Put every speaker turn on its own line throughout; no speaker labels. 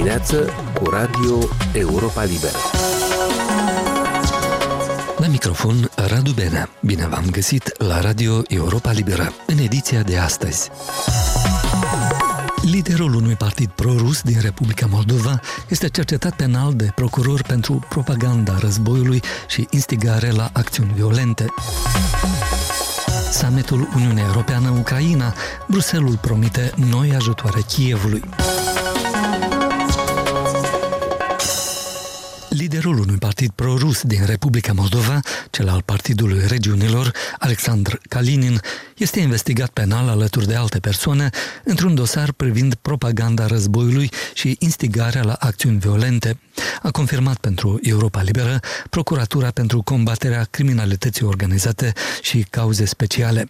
dimineață cu Radio Europa Liberă.
La microfon Radu Benea. Bine v-am găsit la Radio Europa Liberă, în ediția de astăzi. Liderul unui partid pro-rus din Republica Moldova este cercetat penal de procuror pentru propaganda războiului și instigare la acțiuni violente. Summitul Uniunea Europeană-Ucraina, Bruselul promite noi ajutoare Kievului. Liderul unui partid pro-rus din Republica Moldova, cel al Partidului Regiunilor, Alexandr Kalinin, este investigat penal alături de alte persoane într-un dosar privind propaganda războiului și instigarea la acțiuni violente. A confirmat pentru Europa Liberă Procuratura pentru combaterea criminalității organizate și cauze speciale.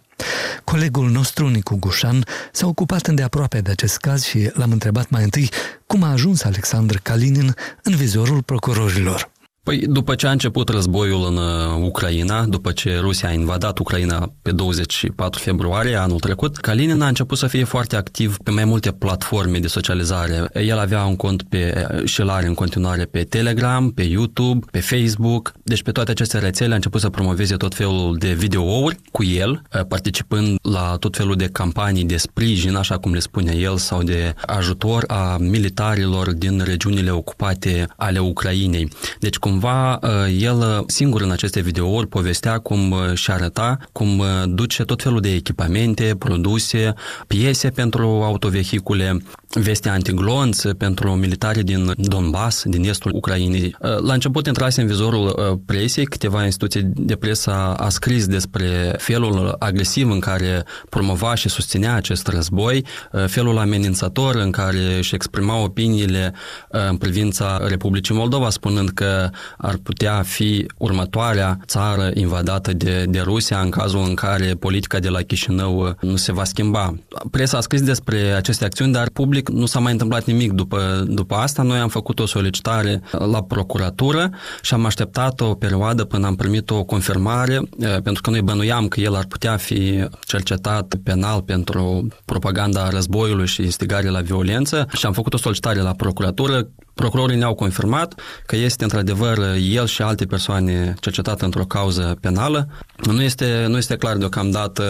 Colegul nostru, Nicu Gușan, s-a ocupat îndeaproape de acest caz și l-am întrebat mai întâi cum a ajuns Alexandru Kalinin în vizorul procurorilor.
Păi, după ce a început războiul în uh, Ucraina, după ce Rusia a invadat Ucraina pe 24 februarie anul trecut, Kalinin a început să fie foarte activ pe mai multe platforme de socializare. El avea un cont pe, și are în continuare pe Telegram, pe YouTube, pe Facebook. Deci pe toate aceste rețele a început să promoveze tot felul de videouri cu el, uh, participând la tot felul de campanii de sprijin, așa cum le spune el, sau de ajutor a militarilor din regiunile ocupate ale Ucrainei. Deci, cum cumva uh, el uh, singur în aceste videouri povestea cum uh, și arăta cum duce tot felul de echipamente, produse, piese pentru autovehicule, veste antiglonț pentru militari din Donbass, din estul Ucrainei. La început intrase în vizorul presei, câteva instituții de presă a scris despre felul agresiv în care promova și susținea acest război, felul amenințător în care își exprima opiniile în privința Republicii Moldova, spunând că ar putea fi următoarea țară invadată de, de Rusia în cazul în care politica de la Chișinău nu se va schimba. Presa a scris despre aceste acțiuni, dar public nu s-a mai întâmplat nimic după, după asta. Noi am făcut o solicitare la procuratură și am așteptat o perioadă până am primit o confirmare, eh, pentru că noi bănuiam că el ar putea fi cercetat penal pentru propaganda războiului și instigare la violență și am făcut o solicitare la procuratură Procurorii ne-au confirmat că este într-adevăr el și alte persoane cercetate într-o cauză penală. Nu este, nu este clar deocamdată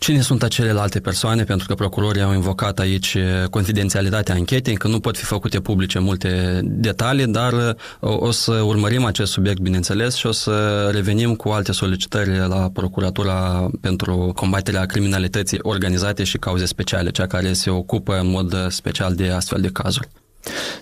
Cine sunt acelelalte persoane? Pentru că procurorii au invocat aici confidențialitatea anchetei, că nu pot fi făcute publice multe detalii, dar o, o să urmărim acest subiect, bineînțeles, și o să revenim cu alte solicitări la Procuratura pentru combaterea criminalității organizate și cauze speciale, cea care se ocupă în mod special de astfel de cazuri.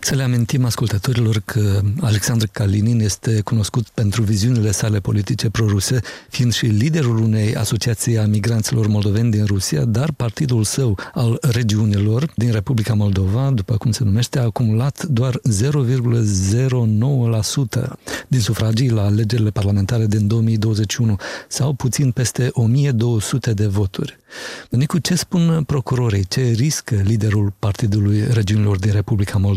Să le amintim ascultătorilor că Alexandru Kalinin este cunoscut pentru viziunile sale politice proruse, fiind și liderul unei asociații a migranților moldoveni din Rusia, dar partidul său al regiunilor din Republica Moldova, după cum se numește, a acumulat doar 0,09% din sufragii la alegerile parlamentare din 2021 sau puțin peste 1200 de voturi. Nicu, ce spun procurorii? Ce riscă liderul Partidului Regiunilor din Republica Moldova,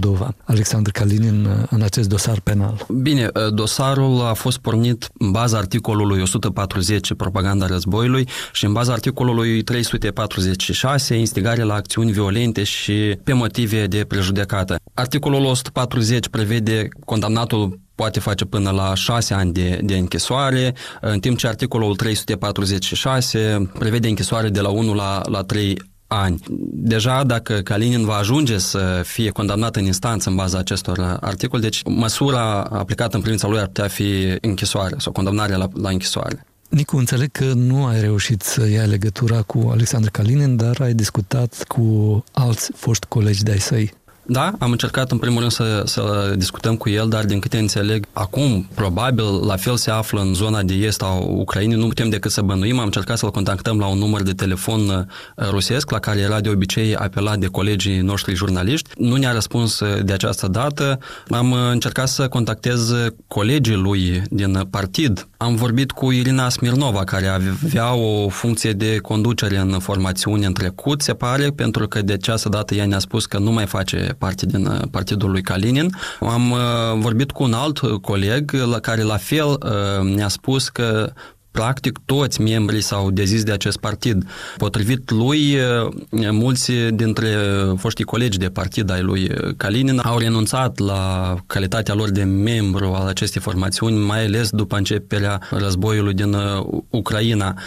Alexandru Kalinin, în acest dosar penal?
Bine, dosarul a fost pornit în baza articolului 140, propaganda războiului, și în baza articolului 346, instigare la acțiuni violente și pe motive de prejudecată. Articolul 140 prevede condamnatul poate face până la 6 ani de, de închisoare, în timp ce articolul 346 prevede închisoare de la 1 la, la 3 ani. Deja dacă Kalinin va ajunge să fie condamnat în instanță în baza acestor articole, deci măsura aplicată în privința lui ar putea fi închisoare sau condamnarea la, la închisoare.
Nicu, înțeleg că nu ai reușit să iei legătura cu Alexandru Kalinin, dar ai discutat cu alți foști colegi de-ai săi.
Da, am încercat în primul rând să, să discutăm cu el, dar din câte înțeleg, acum probabil la fel se află în zona de est a Ucrainei, nu putem decât să bănuim, am încercat să-l contactăm la un număr de telefon uh, rusesc, la care era de obicei apelat de colegii noștri jurnaliști. Nu ne-a răspuns uh, de această dată. Am uh, încercat să contactez colegii lui din partid. Am vorbit cu Irina Smirnova, care avea o funcție de conducere în formațiune în trecut, se pare, pentru că de această dată ea ne-a spus că nu mai face parte din uh, partidul lui Kalinin. Am uh, vorbit cu un alt coleg la care la fel uh, ne-a spus că practic toți membrii s-au dezis de acest partid. Potrivit lui, mulți dintre foștii colegi de partid ai lui Kalinin au renunțat la calitatea lor de membru al acestei formațiuni, mai ales după începerea războiului din Ucraina.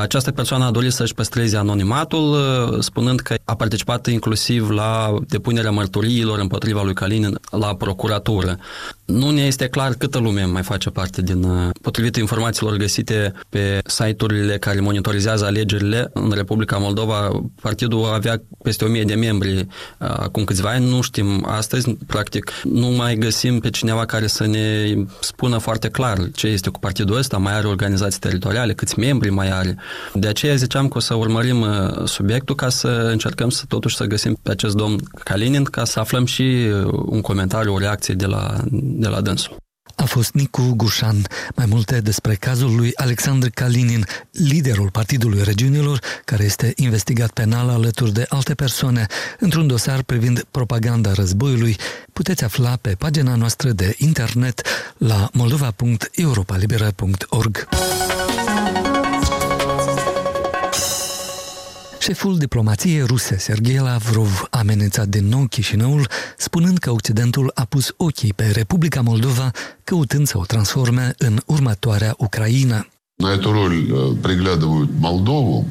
Această persoană a dorit să-și păstreze anonimatul, spunând că a participat inclusiv la depunerea mărturiilor împotriva lui Kalinin la procuratură. Nu ne este clar câtă lume mai face parte din, potrivit informațiilor găsite pe site-urile care monitorizează alegerile în Republica Moldova, partidul avea peste 1000 de membri acum câțiva ani, nu știm astăzi, practic, nu mai găsim pe cineva care să ne spună foarte clar ce este cu partidul ăsta, mai are organizații teritoriale, câți membri mai are. De aceea ziceam că o să urmărim subiectul ca să încercăm să totuși să găsim pe acest domn Kalinin ca să aflăm și un comentariu, o reacție de la, de la dânsul
a fost Nicu Gușan. Mai multe despre cazul lui Alexandru Kalinin, liderul Partidului Regiunilor, care este investigat penal alături de alte persoane într-un dosar privind propaganda războiului, puteți afla pe pagina noastră de internet la moldova.europalibera.org. Șeful diplomației ruse, Sergei Lavrov, a amenințat din nou Chișinăul, spunând că Occidentul a pus ochii pe Republica Moldova, căutând să o transforme în următoarea Ucraina.
На эту роль приглядывают Молдову,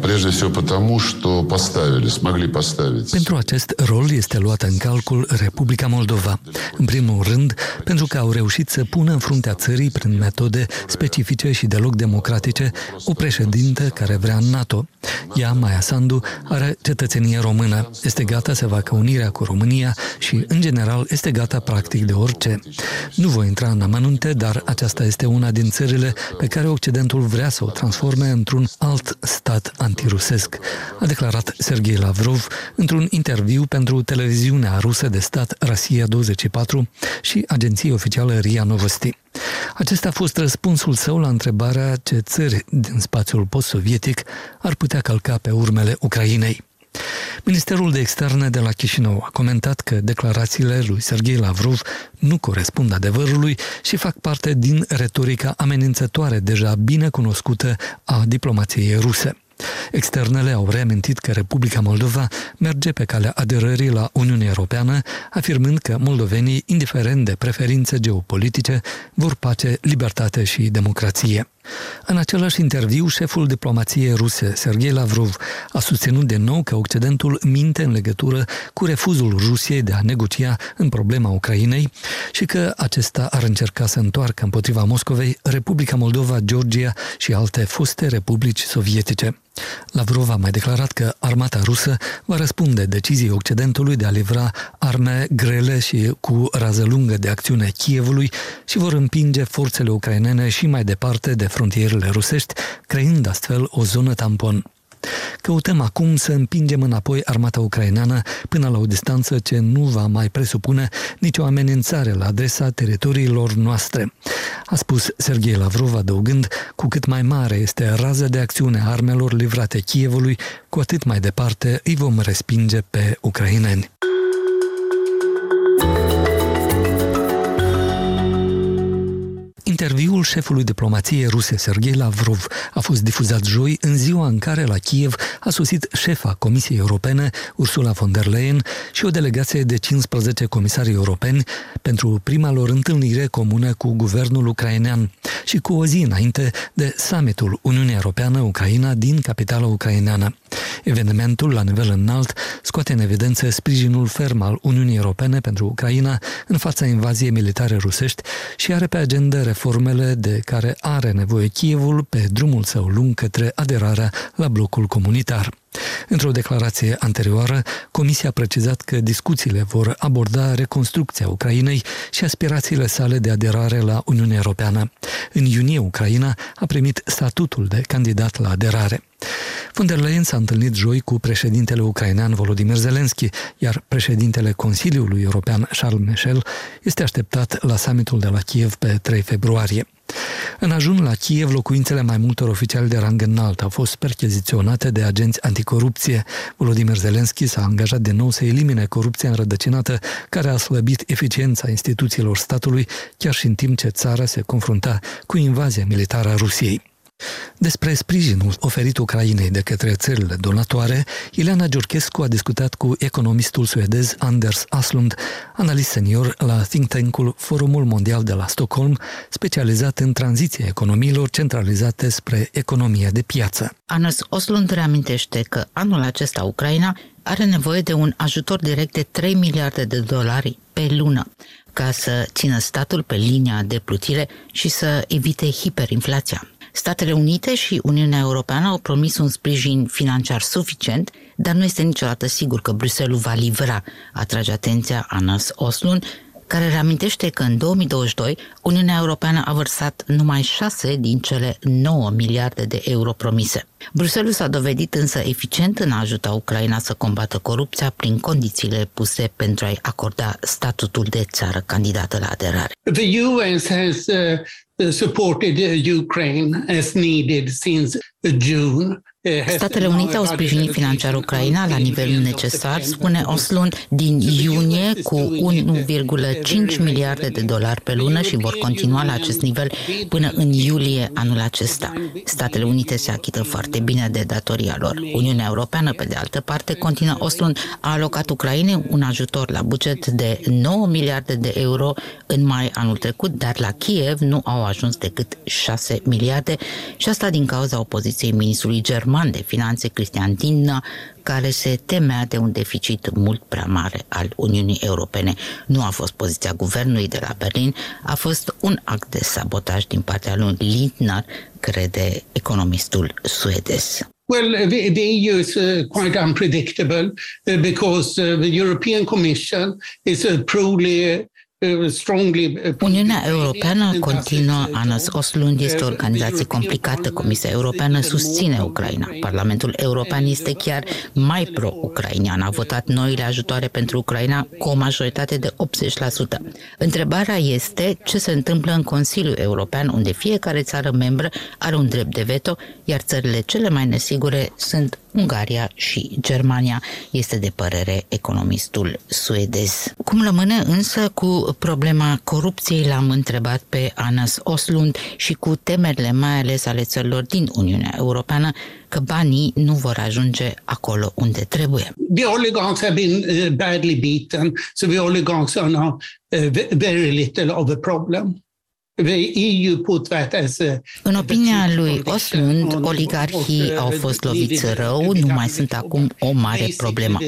Прежде всего потому, что поставили, смогли поставить.
Pentru acest rol este luată în calcul Republica Moldova. În primul rând, pentru că au reușit să pună în fruntea țării, prin metode specifice și deloc democratice, o președintă care vrea în NATO. Ea, Maia Sandu, are cetățenie română, este gata să facă unirea cu România și, în general, este gata practic de orice. Nu voi intra în amănunte, dar aceasta este una din țările pe care Occidentul vrea să o transforme într-un alt stat stat antirusesc, a declarat Sergei Lavrov într-un interviu pentru televiziunea rusă de stat Rasia 24 și agenția oficială RIA Novosti. Acesta a fost răspunsul său la întrebarea ce țări din spațiul post-sovietic ar putea călca pe urmele Ucrainei. Ministerul de Externe de la Chișinău a comentat că declarațiile lui Sergei Lavrov nu corespund adevărului și fac parte din retorica amenințătoare deja bine cunoscută a diplomației ruse. Externele au reamintit că Republica Moldova merge pe calea aderării la Uniunea Europeană, afirmând că moldovenii, indiferent de preferințe geopolitice, vor pace, libertate și democrație. În același interviu, șeful diplomației ruse, Sergei Lavrov, a susținut de nou că Occidentul minte în legătură cu refuzul Rusiei de a negocia în problema Ucrainei și că acesta ar încerca să întoarcă împotriva Moscovei Republica Moldova, Georgia și alte foste republici sovietice. Lavrov a mai declarat că armata rusă va răspunde deciziei Occidentului de a livra arme grele și cu rază lungă de acțiune Kievului și vor împinge forțele ucrainene și mai departe de frontierele rusești, creând astfel o zonă tampon. Căutăm acum să împingem înapoi armata ucraineană până la o distanță ce nu va mai presupune nicio amenințare la adresa teritoriilor noastre, a spus Sergei Lavrov adăugând, cu cât mai mare este raza de acțiune a armelor livrate Kievului, cu atât mai departe îi vom respinge pe ucraineni. Interviul șefului diplomației ruse Sergei Lavrov a fost difuzat joi în ziua în care la Kiev a sosit șefa Comisiei Europene, Ursula von der Leyen, și o delegație de 15 comisari europeni pentru prima lor întâlnire comună cu guvernul ucrainean și cu o zi înainte de summitul Uniunea Europeană-Ucraina din capitala ucraineană. Evenimentul la nivel înalt scoate în evidență sprijinul ferm al Uniunii Europene pentru Ucraina în fața invaziei militare rusești și are pe agenda reformele de care are nevoie Kievul pe drumul său lung către aderarea la blocul comunitar. Într-o declarație anterioară, Comisia a precizat că discuțiile vor aborda reconstrucția Ucrainei și aspirațiile sale de aderare la Uniunea Europeană. În iunie, Ucraina a primit statutul de candidat la aderare. Von der Leyen s-a întâlnit joi cu președintele ucrainean Volodymyr Zelensky, iar președintele Consiliului European Charles Michel este așteptat la summitul de la Kiev pe 3 februarie. În ajun la Kiev, locuințele mai multor oficiali de rang înalt au fost percheziționate de agenți anticorupție. Volodymyr Zelensky s-a angajat de nou să elimine corupția înrădăcinată care a slăbit eficiența instituțiilor statului, chiar și în timp ce țara se confrunta cu invazia militară a Rusiei. Despre sprijinul oferit Ucrainei de către țările donatoare, Ileana Giurchescu a discutat cu economistul suedez Anders Aslund, analist senior la think tank-ul Forumul Mondial de la Stockholm, specializat în tranziția economiilor centralizate spre economia de piață.
Anders Aslund reamintește că anul acesta Ucraina are nevoie de un ajutor direct de 3 miliarde de dolari pe lună ca să țină statul pe linia de plutire și să evite hiperinflația. Statele Unite și Uniunea Europeană au promis un sprijin financiar suficient, dar nu este niciodată sigur că Bruxelles va livra, atrage atenția Anas Oslun, care reamintește că în 2022 Uniunea Europeană a vărsat numai 6 din cele 9 miliarde de euro promise. Bruxelles s-a dovedit însă eficient în a ajuta Ucraina să combată corupția prin condițiile puse pentru a-i acorda statutul de țară candidată la aderare.
The US has uh, supported Ukraine as needed since June.
Statele Unite au sprijinit financiar Ucraina la nivelul necesar, spune Oslund, din iunie cu 1,5 miliarde de dolari pe lună și vor continua la acest nivel până în iulie anul acesta. Statele Unite se achită foarte bine de datoria lor. Uniunea Europeană, pe de altă parte, continuă Oslund, a alocat Ucrainei un ajutor la buget de 9 miliarde de euro în mai anul trecut, dar la Kiev nu au ajuns decât 6 miliarde și asta din cauza opoziției ministrului german de finanțe Cristian Tinna, care se temea de un deficit mult prea mare al Uniunii Europene. Nu a fost poziția guvernului de la Berlin, a fost un act de sabotaj din partea lui Lindner, crede economistul suedez.
Well, the, the EU is uh, quite unpredictable uh, because uh, the European Commission is uh, truly
Uniunea Europeană continuă, Anas Oslund este o organizație complicată. Comisia Europeană susține Ucraina. Parlamentul European este chiar mai pro-ucrainian. A votat noile ajutoare pentru Ucraina cu o majoritate de 80%. Întrebarea este ce se întâmplă în Consiliul European, unde fiecare țară membră are un drept de veto, iar țările cele mai nesigure sunt Ungaria și Germania, este de părere economistul suedez. Cum rămâne însă cu problema corupției, l-am întrebat pe Anas Oslund și cu temerile mai ales ale țărilor din Uniunea Europeană că banii nu vor ajunge acolo unde trebuie.
The oligarchs have been uh, badly beaten, so the oligarchs are now uh, very little of a problem.
În opinia lui Oslund, oligarhii au fost loviți rău, nu mai sunt acum o mare problemă.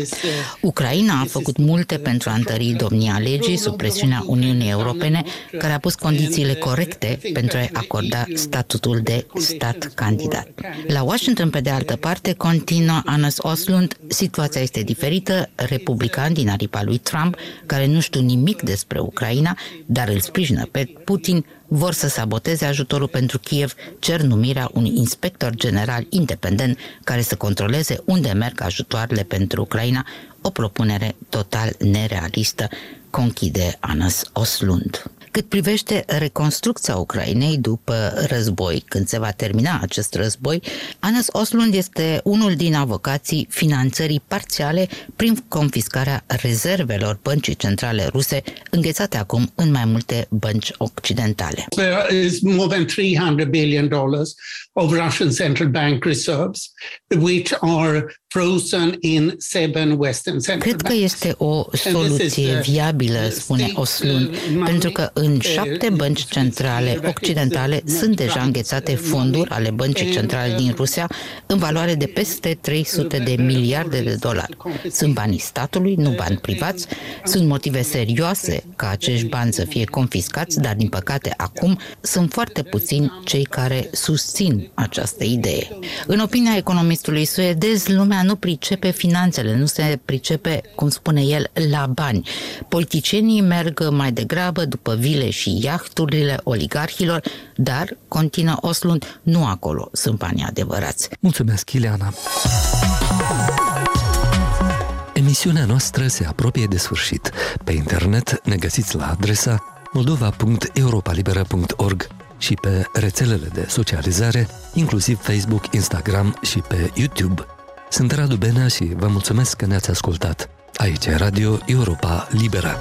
Ucraina a făcut multe pentru a întări domnia legii sub presiunea Uniunii Europene, care a pus condițiile corecte pentru a acorda statutul de stat candidat. La Washington, pe de altă parte, continuă Anas Oslund, situația este diferită, republicani din aripa lui Trump, care nu știu nimic despre Ucraina, dar îl sprijină pe Putin, vor să saboteze ajutorul pentru Kiev, cer numirea unui inspector general independent care să controleze unde merg ajutoarele pentru Ucraina, o propunere total nerealistă, conchide Anas Oslund. Cât privește reconstrucția Ucrainei după război, când se va termina acest război, Anas Oslund este unul din avocații finanțării parțiale prin confiscarea rezervelor băncii centrale ruse, înghețate acum în mai multe bănci occidentale.
There is more than 300 billion dollars of Russian central bank reserves, which are frozen in seven western central
Cred că este o soluție viabilă, spune Oslund, pentru că în șapte bănci centrale occidentale sunt deja înghețate fonduri ale băncii centrale din Rusia în valoare de peste 300 de miliarde de dolari. Sunt banii statului, nu bani privați. Sunt motive serioase ca acești bani să fie confiscați, dar din păcate acum sunt foarte puțini cei care susțin această idee. În opinia economistului suedez, lumea nu pricepe finanțele, nu se pricepe, cum spune el, la bani. Politicienii merg mai degrabă după vile și iahturile oligarhilor, dar, continuă Oslund, nu acolo sunt banii adevărați.
Mulțumesc, Ileana! Emisiunea noastră se apropie de sfârșit. Pe internet ne găsiți la adresa moldova.europalibera.org și pe rețelele de socializare, inclusiv Facebook, Instagram și pe YouTube. Sunt Radu Benea și vă mulțumesc că ne-ați ascultat. Aici e Radio Europa Liberă.